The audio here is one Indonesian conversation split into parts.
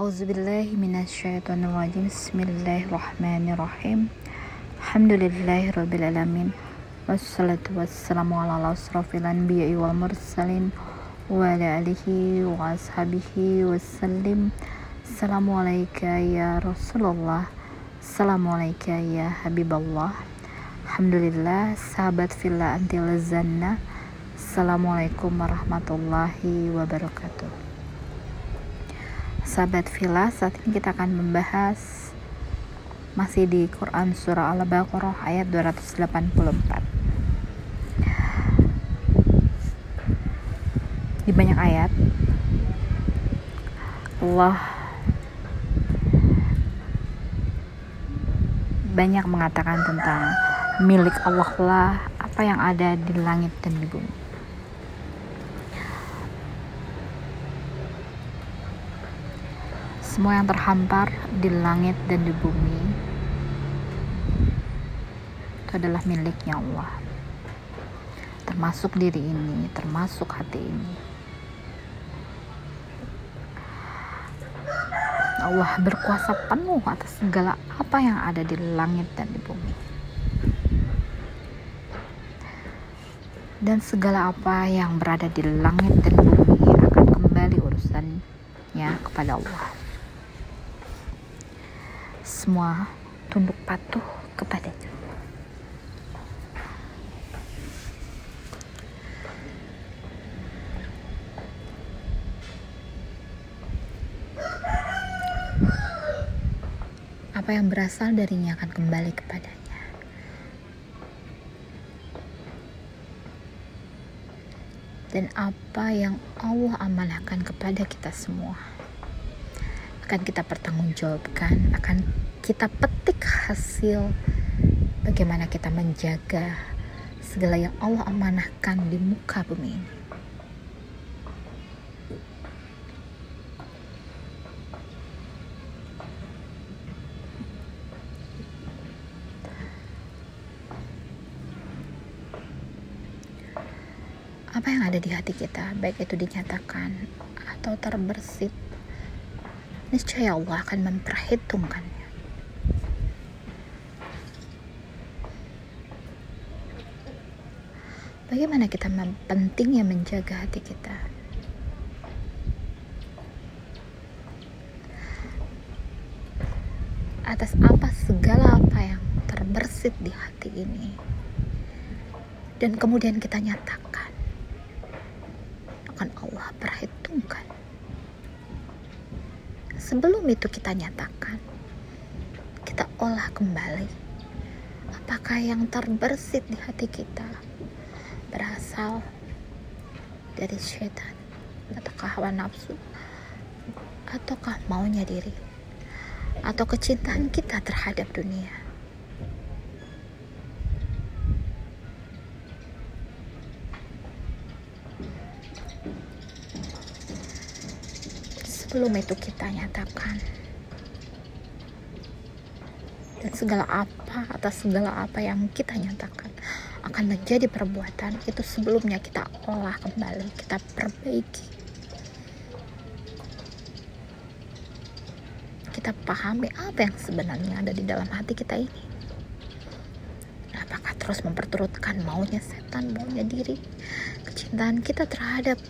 Auzubillahiminasyaitonirrajim Bismillahirrahmanirrahim. Alhamdulillahirrabbilalamin Wassalatu wassalamu ala asrafil anbiya'i wal mursalin Wa ala alihi wa ashabihi wassalim. Assalamualaikum ya Rasulullah. Assalamualaikum ya Habiballah Alhamdulillah sahabat villa antil zanna Assalamualaikum warahmatullahi wabarakatuh sahabat villa saat ini kita akan membahas masih di Quran surah Al-Baqarah ayat 284 di banyak ayat. Allah banyak mengatakan tentang milik Allah lah apa yang ada di langit dan di bumi semua yang terhampar di langit dan di bumi itu adalah miliknya Allah. Termasuk diri ini termasuk hati ini. Allah berkuasa penuh atas segala apa yang ada di langit dan di bumi. Dan segala apa yang berada di langit dan bumi akan kembali urusannya kepada Allah semua tunduk patuh kepadanya. Apa yang berasal darinya akan kembali kepadanya. Dan apa yang Allah amanahkan kepada kita semua akan kita pertanggungjawabkan, akan kita petik hasil bagaimana kita menjaga segala yang Allah amanahkan di muka bumi ini. Apa yang ada di hati kita, baik itu dinyatakan atau terbersit niscaya Allah akan memperhitungkannya. Bagaimana kita pentingnya menjaga hati kita? Atas apa segala apa yang terbersit di hati ini? Dan kemudian kita nyatakan akan Allah perhitungkan. Sebelum itu kita nyatakan kita olah kembali. Apakah yang terbersit di hati kita berasal dari setan ataukah hawa nafsu ataukah maunya diri atau kecintaan kita terhadap dunia? Sebelum itu kita nyatakan. Dan segala apa atas segala apa yang kita nyatakan akan menjadi perbuatan itu sebelumnya kita olah kembali kita perbaiki. Kita pahami apa yang sebenarnya ada di dalam hati kita ini. Apakah terus memperturutkan maunya setan maunya diri kecintaan kita terhadap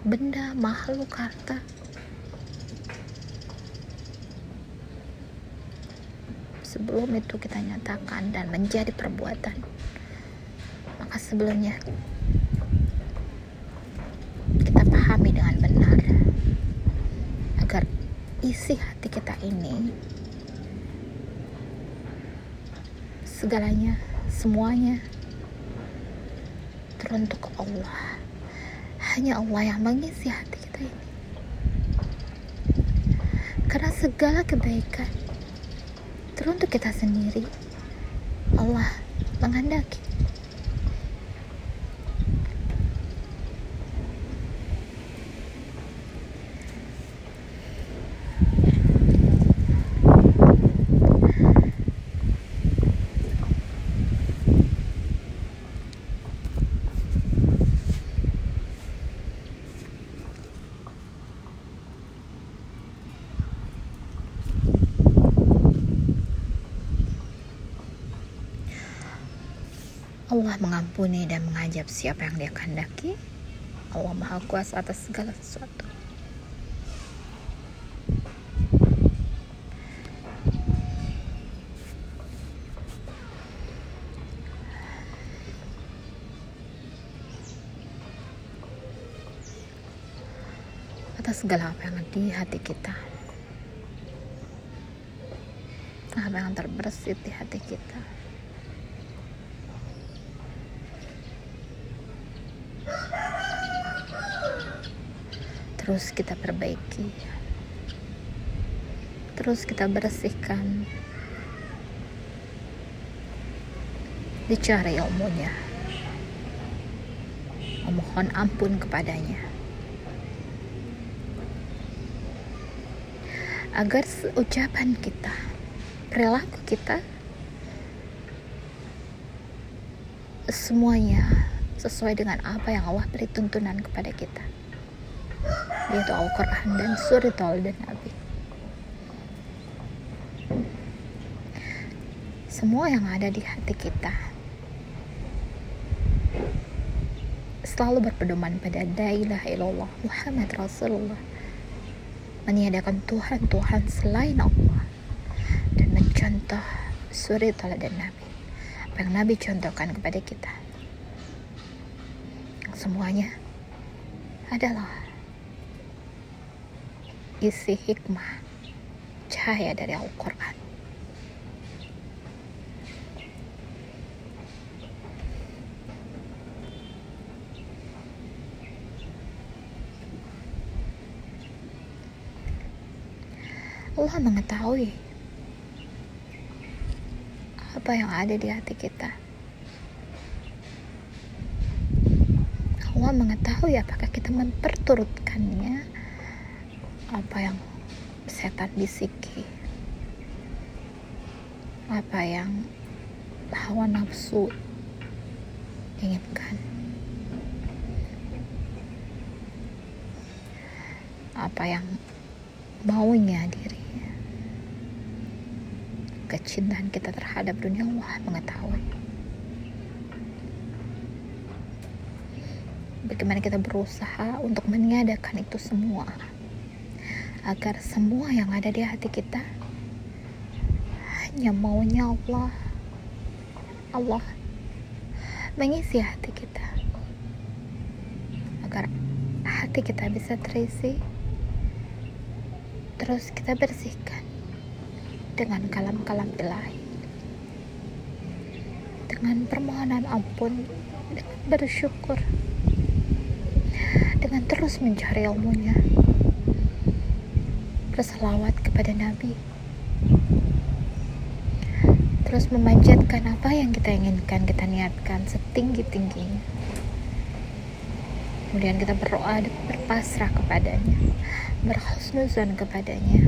benda makhluk harta? Sebelum itu kita nyatakan dan menjadi perbuatan sebelumnya? Kita pahami dengan benar agar isi hati kita ini segalanya semuanya teruntuk Allah. Hanya Allah yang mengisi hati kita ini. Karena segala kebaikan teruntuk kita sendiri Allah menghendaki Allah mengampuni dan mengajab siapa yang dia kehendaki. Allah Maha Kuasa atas segala sesuatu. atas segala apa yang di hati kita apa yang terbersit di hati kita terus kita perbaiki. Terus kita bersihkan. Dicari ilmunya. Memohon ampun kepadanya. Agar ucapan kita, perilaku kita semuanya sesuai dengan apa yang Allah beri tuntunan kepada kita yaitu Al-Quran dan Surat dan Nabi. Semua yang ada di hati kita selalu berpedoman pada Dailah ilallah Muhammad Rasulullah. Meniadakan Tuhan-Tuhan selain Allah dan mencontoh suri dan Nabi. Apa yang Nabi contohkan kepada kita? Semuanya adalah isi hikmah cahaya dari Al-Quran Allah mengetahui apa yang ada di hati kita. Allah mengetahui apakah kita memperturutkannya apa yang setan bisiki? Apa yang hawa nafsu inginkan? Apa yang maunya diri? Kecintaan kita terhadap dunia Allah mengetahui. Bagaimana kita berusaha untuk meniadakan itu semua agar semua yang ada di hati kita hanya maunya Allah. Allah mengisi hati kita agar hati kita bisa terisi terus kita bersihkan dengan kalam-kalam ilahi dengan permohonan ampun dengan bersyukur dengan terus mencari ilmunya berselawat kepada Nabi. Terus memanjatkan apa yang kita inginkan kita niatkan setinggi-tingginya. Kemudian kita berdoa berpasrah kepadanya berhusnuzon kepadanya.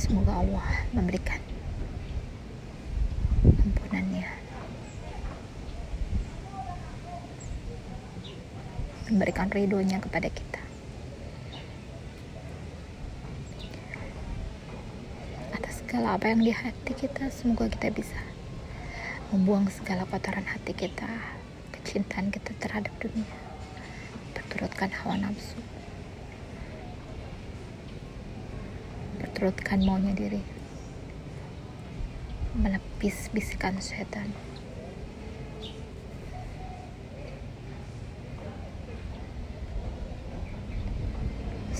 Semoga Allah memberikan Memberikan ridhonya kepada kita. Atas segala apa yang di hati kita, semoga kita bisa membuang segala kotoran hati kita, kecintaan kita terhadap dunia, berturutkan hawa nafsu. berturutkan maunya diri menepis bisikan setan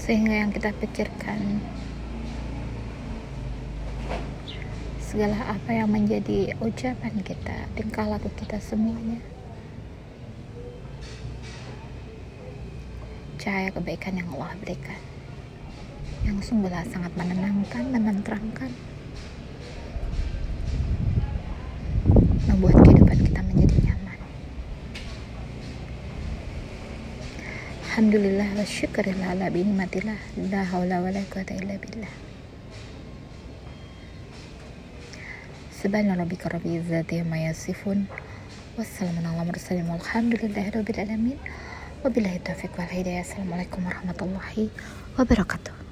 sehingga yang kita pikirkan segala apa yang menjadi ucapan kita tingkah laku kita semuanya. Cahaya kebaikan yang Allah berikan yang sungguhlah sangat menenangkan, menenteramkan, membuat kehidupan kita menjadi nyaman. Alhamdulillah wa syukurillah ala binikmatillah la hawla wa la quwata illa billah. Subhana rabbika rabbil izzati amma yasifun. Wassalamu ala mursalin walhamdulillahi rabbil alamin. Wabillahi taufiq wal hidayah. Assalamualaikum warahmatullahi wabarakatuh.